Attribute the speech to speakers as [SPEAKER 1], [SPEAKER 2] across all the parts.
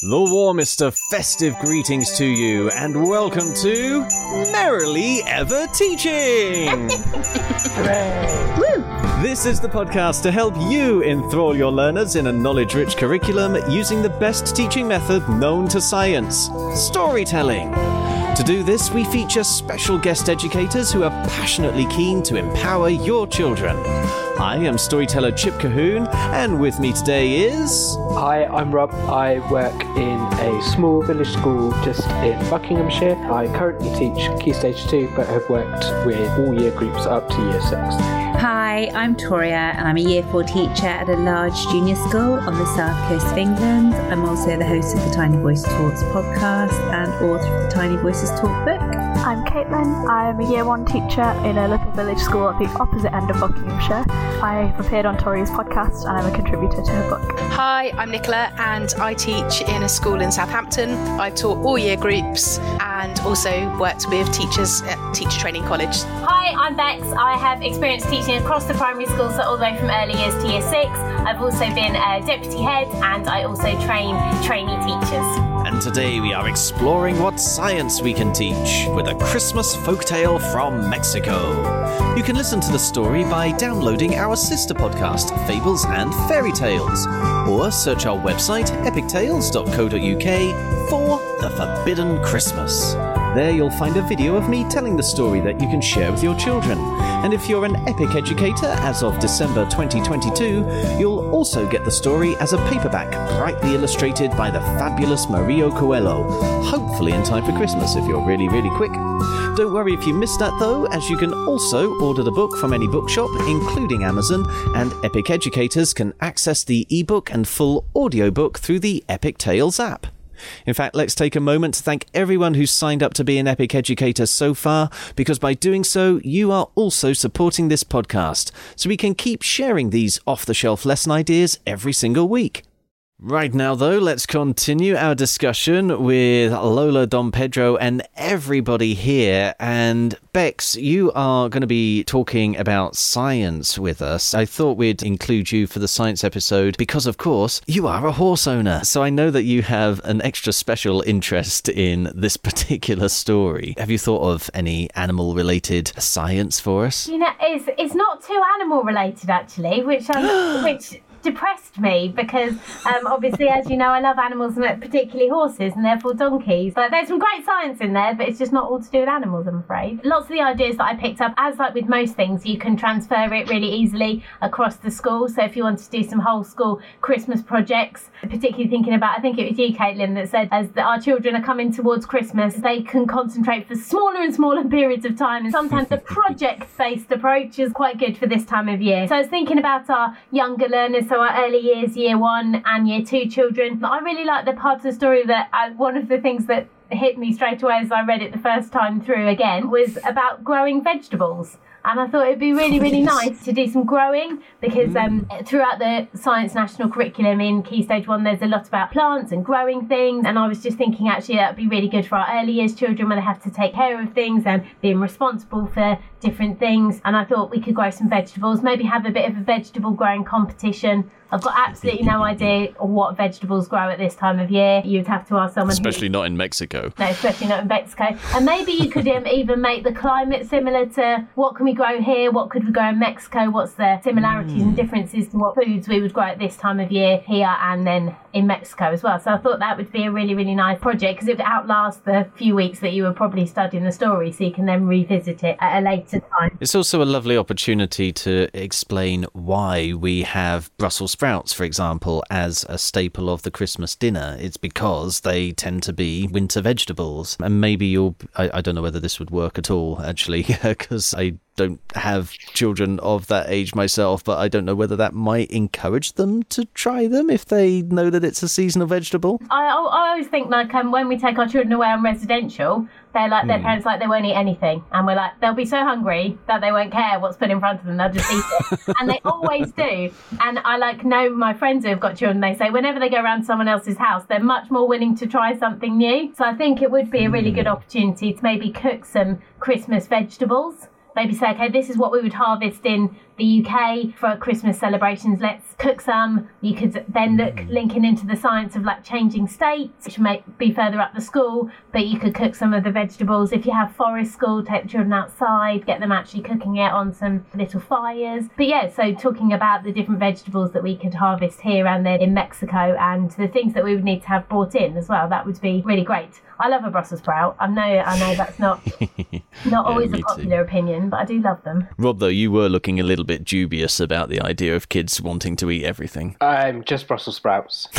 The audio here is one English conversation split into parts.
[SPEAKER 1] The warmest of festive greetings to you, and welcome to Merrily Ever Teaching! This is the podcast to help you enthrall your learners in a knowledge rich curriculum using the best teaching method known to science storytelling. To do this, we feature special guest educators who are passionately keen to empower your children. I am storyteller Chip Colquhoun, and with me today is.
[SPEAKER 2] Hi, I'm Rob. I work in a small village school just in Buckinghamshire. I currently teach Key Stage 2, but have worked with all year groups up to year 6.
[SPEAKER 3] Hi, I'm Toria and I'm a Year 4 teacher at a large junior school on the south coast of England. I'm also the host of the Tiny Voice Talks podcast and author of the Tiny Voices Talk book.
[SPEAKER 4] I'm Caitlin. I'm a year one teacher in a little village school at the opposite end of Buckinghamshire. I've appeared on Tori's podcast and I'm a contributor to her book.
[SPEAKER 5] Hi, I'm Nicola and I teach in a school in Southampton. I've taught all year groups and also worked with teachers at Teacher Training College.
[SPEAKER 6] Hi, I'm Bex. I have experience teaching across the primary schools so all the way from early years to year six. I've also been a deputy head and I also train trainee teachers.
[SPEAKER 1] And today we are exploring what science we can teach with a Christmas folktale from Mexico. You can listen to the story by downloading our sister podcast, Fables and Fairy Tales, or search our website, epictales.co.uk, for The Forbidden Christmas. There you'll find a video of me telling the story that you can share with your children. And if you're an epic educator as of December 2022, you'll also get the story as a paperback, brightly illustrated by the fabulous Mario Coelho, hopefully in time for Christmas if you're really, really quick. Don't worry if you missed that though, as you can also order the book from any bookshop, including Amazon, and Epic educators can access the ebook and full audiobook through the Epic Tales app. In fact, let's take a moment to thank everyone who's signed up to be an Epic Educator so far, because by doing so, you are also supporting this podcast, so we can keep sharing these off the shelf lesson ideas every single week. Right now, though, let's continue our discussion with Lola, Dom Pedro, and everybody here. And Bex, you are going to be talking about science with us. I thought we'd include you for the science episode because, of course, you are a horse owner. So I know that you have an extra special interest in this particular story. Have you thought of any animal related science for us?
[SPEAKER 6] You know, it's it's not too animal related actually, which um, which depressed me because um, obviously, as you know, I love animals and particularly horses and therefore donkeys. But there's some great science in there, but it's just not all to do with animals, I'm afraid. Lots of the ideas that I picked up, as like with most things, you can transfer it really easily across the school. So if you want to do some whole school Christmas projects, particularly thinking about, I think it was you, Caitlin, that said as the, our children are coming towards Christmas, they can concentrate for smaller and smaller periods of time. And sometimes the project-based approach is quite good for this time of year. So I was thinking about our younger learners, so our early years, year one and year two children. I really like the part of the story that uh, one of the things that hit me straight away as I read it the first time through again was about growing vegetables. And I thought it'd be really, really nice to do some growing because um, throughout the Science National Curriculum in Key Stage 1, there's a lot about plants and growing things. And I was just thinking actually that'd be really good for our early years children when they have to take care of things and being responsible for different things. And I thought we could grow some vegetables, maybe have a bit of a vegetable growing competition. I've got absolutely no idea what vegetables grow at this time of year. You'd have to ask someone. who-
[SPEAKER 1] Especially not in Mexico.
[SPEAKER 6] no, especially not in Mexico. And maybe you could um, even make the climate similar to what can we grow here, what could we grow in Mexico, what's the similarities and differences to what foods we would grow at this time of year here and then in Mexico as well. So I thought that would be a really, really nice project because it would outlast the few weeks that you were probably studying the story so you can then revisit it at a later time.
[SPEAKER 1] It's also a lovely opportunity to explain why we have Brussels sprouts, for example, as a staple of the Christmas dinner. It's because they tend to be winter vegetables. And maybe you'll, I, I don't know whether this would work at all, actually, because I don't have children of that age myself, but I don't know whether that might encourage them to try them if they know that it's a seasonal vegetable.
[SPEAKER 6] I, I always think like um, when we take our children away on residential, they're like their parents like they won't eat anything, and we're like they'll be so hungry that they won't care what's put in front of them, they'll just eat it, and they always do. And I like know my friends who have got children, they say whenever they go around someone else's house, they're much more willing to try something new. So I think it would be a really good opportunity to maybe cook some Christmas vegetables maybe say, okay, this is what we would harvest in the UK for Christmas celebrations. Let's cook some. You could then look mm. linking into the science of like changing states, which may be further up the school, but you could cook some of the vegetables. If you have forest school, take the children outside, get them actually cooking it on some little fires. But yeah, so talking about the different vegetables that we could harvest here and then in Mexico and the things that we would need to have brought in as well, that would be really great. I love a Brussels sprout. I know I know that's not not always
[SPEAKER 1] me
[SPEAKER 6] a
[SPEAKER 1] too.
[SPEAKER 6] popular opinion, but I do love them.
[SPEAKER 1] Rob, though, you were looking a little bit dubious about the idea of kids wanting to eat everything.
[SPEAKER 2] Um, just Brussels sprouts.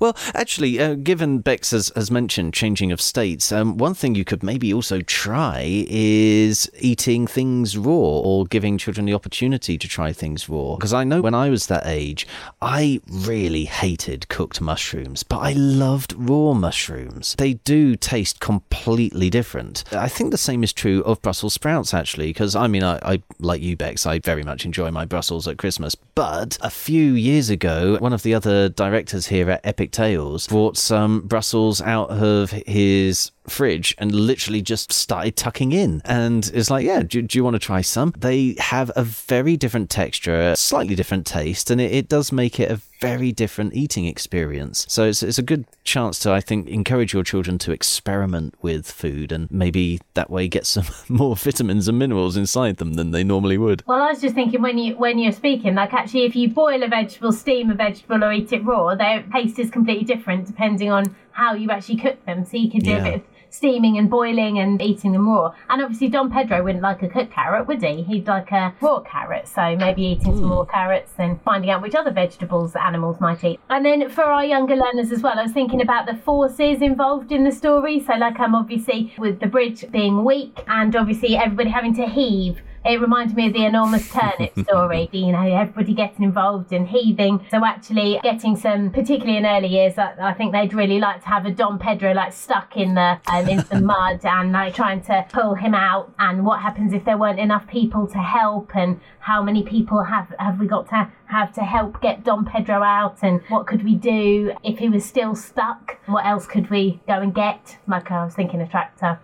[SPEAKER 1] Well, actually, uh, given Bex has, has mentioned changing of states, um, one thing you could maybe also try is eating things raw or giving children the opportunity to try things raw. Because I know when I was that age, I really hated cooked mushrooms, but I loved raw mushrooms. They do taste completely different. I think the same is true of Brussels sprouts, actually, because I mean, I, I like you, Bex, I very much enjoy my Brussels at Christmas. But a few years ago, one of the other directors here at Epic Tales brought some Brussels out of his fridge and literally just started tucking in. And it's like, yeah, do, do you want to try some? They have a very different texture, slightly different taste, and it, it does make it a very different eating experience. So it's, it's a good chance to, I think, encourage your children to experiment with food and maybe that way get some more vitamins and minerals inside them than they normally would.
[SPEAKER 6] Well, I was just thinking when you when you're speaking, like actually, if you boil a vegetable, steam a vegetable, or eat it raw, their taste is completely different depending on how you actually cook them. So you can do
[SPEAKER 1] Yeah.
[SPEAKER 6] a bit of steaming and boiling and eating them raw. And obviously, Don Pedro wouldn't like a cooked carrot, would he? He'd like a raw carrot. So maybe eating some hmm. raw carrots and finding out which other vegetables animals might eat. And then for our younger learners as well, I was thinking about the forces involved in the story. So like I'm obviously with the bridge being weak and obviously everybody having to heave it reminded me of the enormous turnip story. you know, everybody getting involved and heaving. So actually, getting some, particularly in early years, I, I think they'd really like to have a Don Pedro like stuck in the um, in some mud and like trying to pull him out. And what happens if there weren't enough people to help? And how many people have have we got to have to help get Don Pedro out? And what could we do if he was still stuck? What else could we go and get? Like I was thinking, a tractor.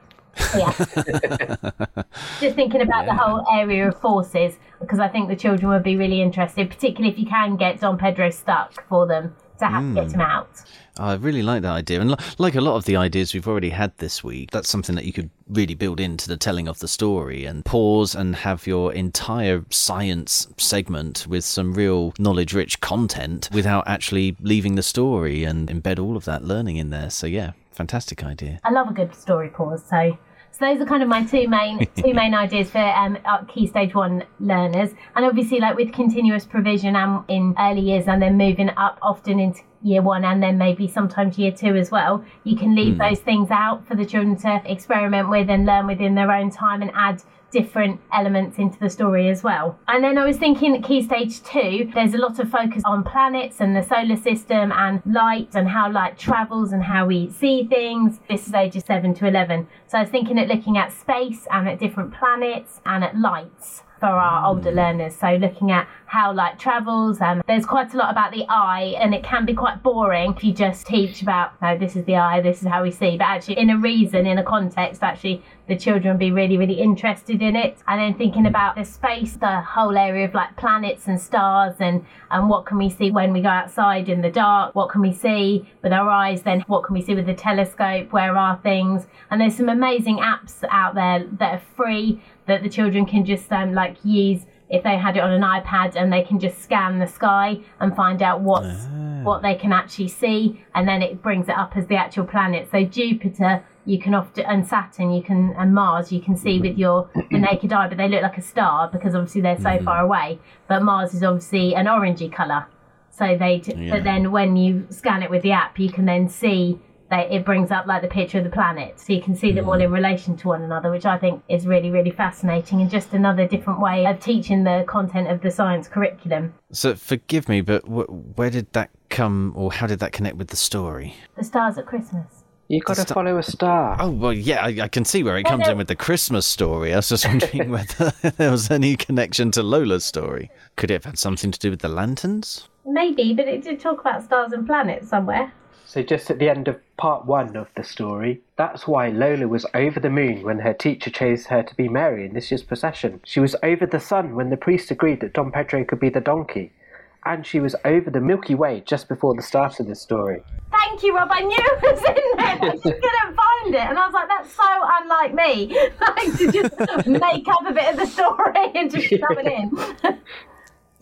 [SPEAKER 6] Yeah. Just thinking about the whole area of forces because I think the children would be really interested, particularly if you can get Don Pedro stuck for them to have to get hmm. him out.
[SPEAKER 1] I really like that idea. And like a lot of the ideas we've already had this week, that's something that you could really build into the telling of the story and pause and have your entire science segment with some real knowledge rich content without actually leaving the story and embed all of that learning in there. So, yeah, fantastic idea.
[SPEAKER 6] I love a good story pause. So, so those are kind of my two main two main ideas for um, our key stage one learners, and obviously like with continuous provision and in early years, and then moving up often into year one and then maybe sometimes year two as well. You can leave those things out for the children to experiment with and learn within their own time and add different elements into the story as well. And then I was thinking that Key Stage 2, there's a lot of focus on planets and the solar system and light and how light travels and how we see things. This is ages 7 to 11. So I was thinking at looking at space and at different planets and at lights for our older mm. learners. So looking at how light travels, and there's quite a lot about the eye, and it can be quite boring if you just teach about, no, this is the eye, this is how we see. But actually, in a reason, in a context, actually, the children will be really, really interested in it. And then thinking about the space, the whole area of like planets and stars, and and what can we see when we go outside in the dark? What can we see with our eyes? Then what can we see with the telescope? Where are things? And there's some amazing apps out there that are free that the children can just um, like use if they had it on an iPad and they can just scan the sky and find out what's ah. what they can actually see and then it brings it up as the actual planet. So Jupiter you can often and Saturn you can and Mars you can see mm-hmm. with your the naked eye but they look like a star because obviously they're so mm-hmm. far away. But Mars is obviously an orangey colour. So they
[SPEAKER 1] Yeah.
[SPEAKER 6] but then when you scan it with the app you can then see that it brings up like the picture of the planet so you can see them all hmm. in relation to one another which i think is really really fascinating and just another different way of teaching the content of the science curriculum
[SPEAKER 1] So, forgive me, but w- where did that come, or how did that connect with the story?
[SPEAKER 6] the stars at christmas
[SPEAKER 2] You got to
[SPEAKER 1] Sta-
[SPEAKER 2] follow a star.
[SPEAKER 1] Oh, well, yeah, I, I can see where it comes in with the Christmas story. I was just wondering whether there was any connection to Lola's story. Could it have had something to do with the lanterns?
[SPEAKER 6] maybe but it did talk about stars and planets somewhere
[SPEAKER 2] So, just at the end of part one of the story, that's why Lola was over the moon when her teacher chose her to be Mary in this year's procession. She was over the sun when the priest agreed that Don Pedro could be the donkey. And she was over the Milky Way just before the start of this story.
[SPEAKER 6] Thank you, Rob. I knew it was in there. I just couldn't find it. And I was like, that's so unlike me. Like to just make up a bit of the story and just shove it in.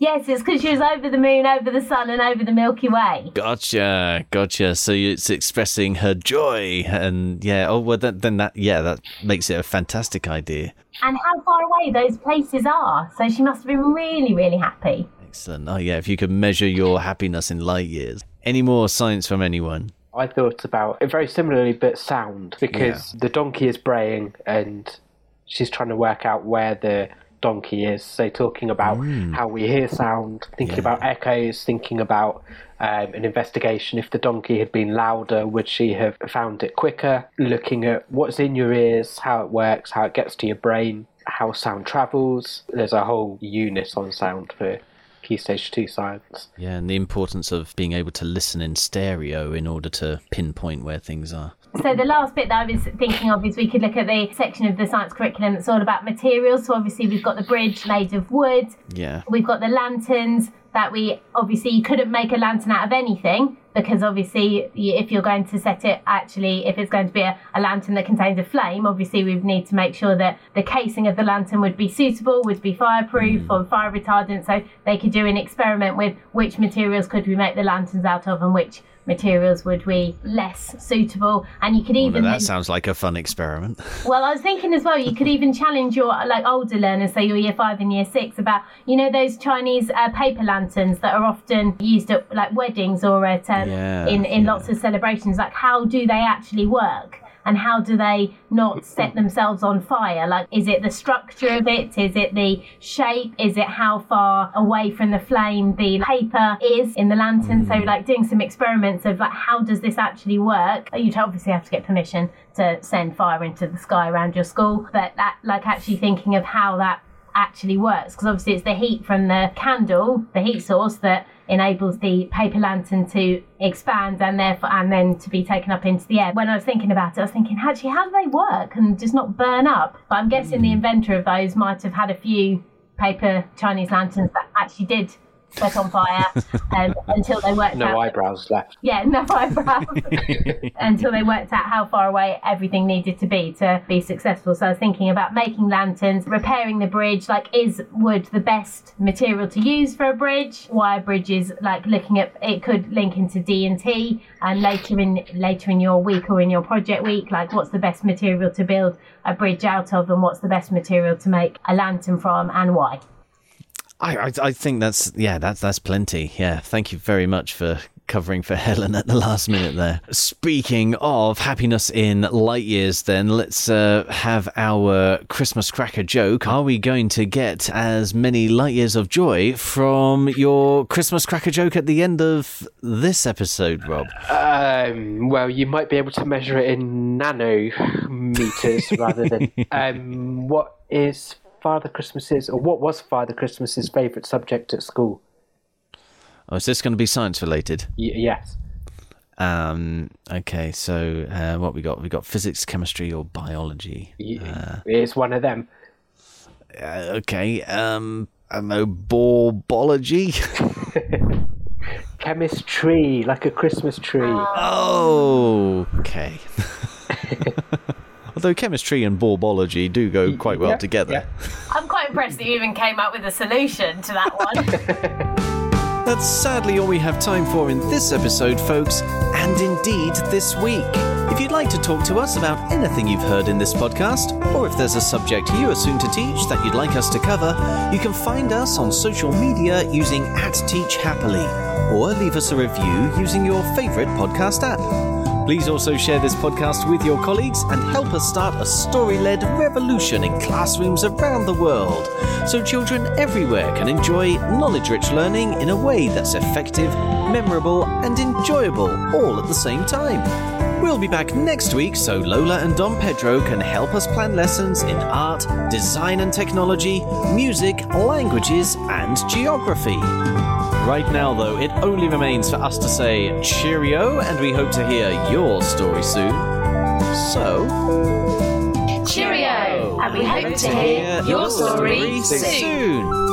[SPEAKER 6] Yes, it's because she was over the moon, over the sun, and over the Milky Way.
[SPEAKER 1] Gotcha, gotcha. So it's expressing her joy, and yeah. Oh well, then, then that yeah, that makes it a fantastic idea.
[SPEAKER 6] And how far away those places are. So she must have been really, really happy.
[SPEAKER 1] Excellent. Oh yeah, if you could measure your happiness in light years. Any more science from anyone?
[SPEAKER 2] I thought about it very similarly, but sound, because the donkey is braying and she's trying to work out where the donkey is. So, talking about how we hear sound, thinking
[SPEAKER 1] Yeah.
[SPEAKER 2] about echoes, thinking about um, an investigation. If the donkey had been louder, would she have found it quicker? Looking at what's in your ears, how it works, how it gets to your brain, how sound travels. There's a whole unit on sound for Key Stage 2 science.
[SPEAKER 1] Yeah, and the importance of being able to listen in stereo in order to pinpoint where things are.
[SPEAKER 6] So the last bit that I was thinking of is we could look at the section of the science curriculum that's all about materials. So obviously we've got the bridge made of wood,
[SPEAKER 1] Yeah.
[SPEAKER 6] we've got the lanterns that we obviously you couldn't make a lantern out of anything because obviously if you're going to set it actually if it's going to be a, a lantern that contains a flame obviously we would need to make sure that the casing of the lantern would be suitable would be fireproof mm. or fire retardant so they could do an experiment with which materials could we make the lanterns out of and which materials would we less suitable and you could
[SPEAKER 1] Well,
[SPEAKER 6] even
[SPEAKER 1] that
[SPEAKER 6] then-
[SPEAKER 1] sounds like a fun experiment.
[SPEAKER 6] well, I was thinking as well, you could even challenge your like older learners, say your year five and year six, about you know those Chinese uh, paper lanterns that are often used at like weddings or at um,
[SPEAKER 1] Yeah,
[SPEAKER 6] in in
[SPEAKER 1] yeah.
[SPEAKER 6] lots of celebrations. Like, how do they actually work? And how do they not set themselves on fire? Like, is it the structure of it? Is it the shape? Is it how far away from the flame the paper is in the lantern? So, mm. like, doing some experiments of like, how does this actually work? You'd obviously have to get permission to send fire into the sky around your school, but that, like, actually thinking of how that actually works because obviously it's the heat from the candle, the heat source that enables the paper lantern to expand and therefore and then to be taken up into the air. When I was thinking about it, I was thinking, actually, how do they work and just not burn up? But I'm guessing the hmm. inventor of those might have had a few paper Chinese lanterns that actually did set on fire um, until they worked
[SPEAKER 2] No
[SPEAKER 6] out.
[SPEAKER 2] eyebrows left.
[SPEAKER 6] Yeah, no eyebrows. Until they worked out how far away everything needed to be to be successful. So I was thinking about making lanterns, repairing the bridge. Like, is wood the best material to use for a bridge? Wire bridges, like looking at it could link into D and T, and later in later in your week or in your project week, like what's the best material to build a bridge out of, and what's the best material to make a lantern from, and why?
[SPEAKER 1] I, I I think that's yeah that's that's plenty. Yeah, thank you very much for covering for Helen at the last minute there. Speaking of happiness in light years, then let's uh, have our Christmas cracker joke. Are we going to get as many light years of joy from your Christmas cracker joke at the end of this episode, Rob?
[SPEAKER 2] Um, well, you might be able to measure it in nanometers rather than. Um, what is Father Christmas's, or what was Father Christmas's favourite subject at school?
[SPEAKER 1] Oh, is this going to be science related?
[SPEAKER 2] Y- yes.
[SPEAKER 1] Um. Okay. So, uh, what we got? We got physics, chemistry, or biology.
[SPEAKER 2] Y- it's one of them.
[SPEAKER 1] Uh, okay. Um. I know ballbology.
[SPEAKER 2] Chemistry, like a Christmas tree.
[SPEAKER 1] oh. Okay. Although chemistry and ballbology do go quite well
[SPEAKER 2] yeah,
[SPEAKER 1] together.
[SPEAKER 2] yeah.
[SPEAKER 6] I'm quite impressed that you even came up with a solution to that one.
[SPEAKER 1] That's sadly all we have time for in this episode, folks, and indeed this week. If you'd like to talk to us about anything you've heard in this podcast, or if there's a subject you are soon to teach that you'd like us to cover, you can find us on social media using at Teach Happily, or leave us a review using your favourite podcast app. Please also share this podcast with your colleagues and help us start a story led revolution in classrooms around the world so children everywhere can enjoy knowledge rich learning in a way that's effective, memorable, and enjoyable all at the same time. We'll be back next week so Lola and Don Pedro can help us plan lessons in art, design and technology, music, languages, and geography. Right now, though, it only remains for us to say cheerio, and we hope to hear your story soon. So,
[SPEAKER 5] Cheerio! And we hope to hear your story soon.
[SPEAKER 1] soon.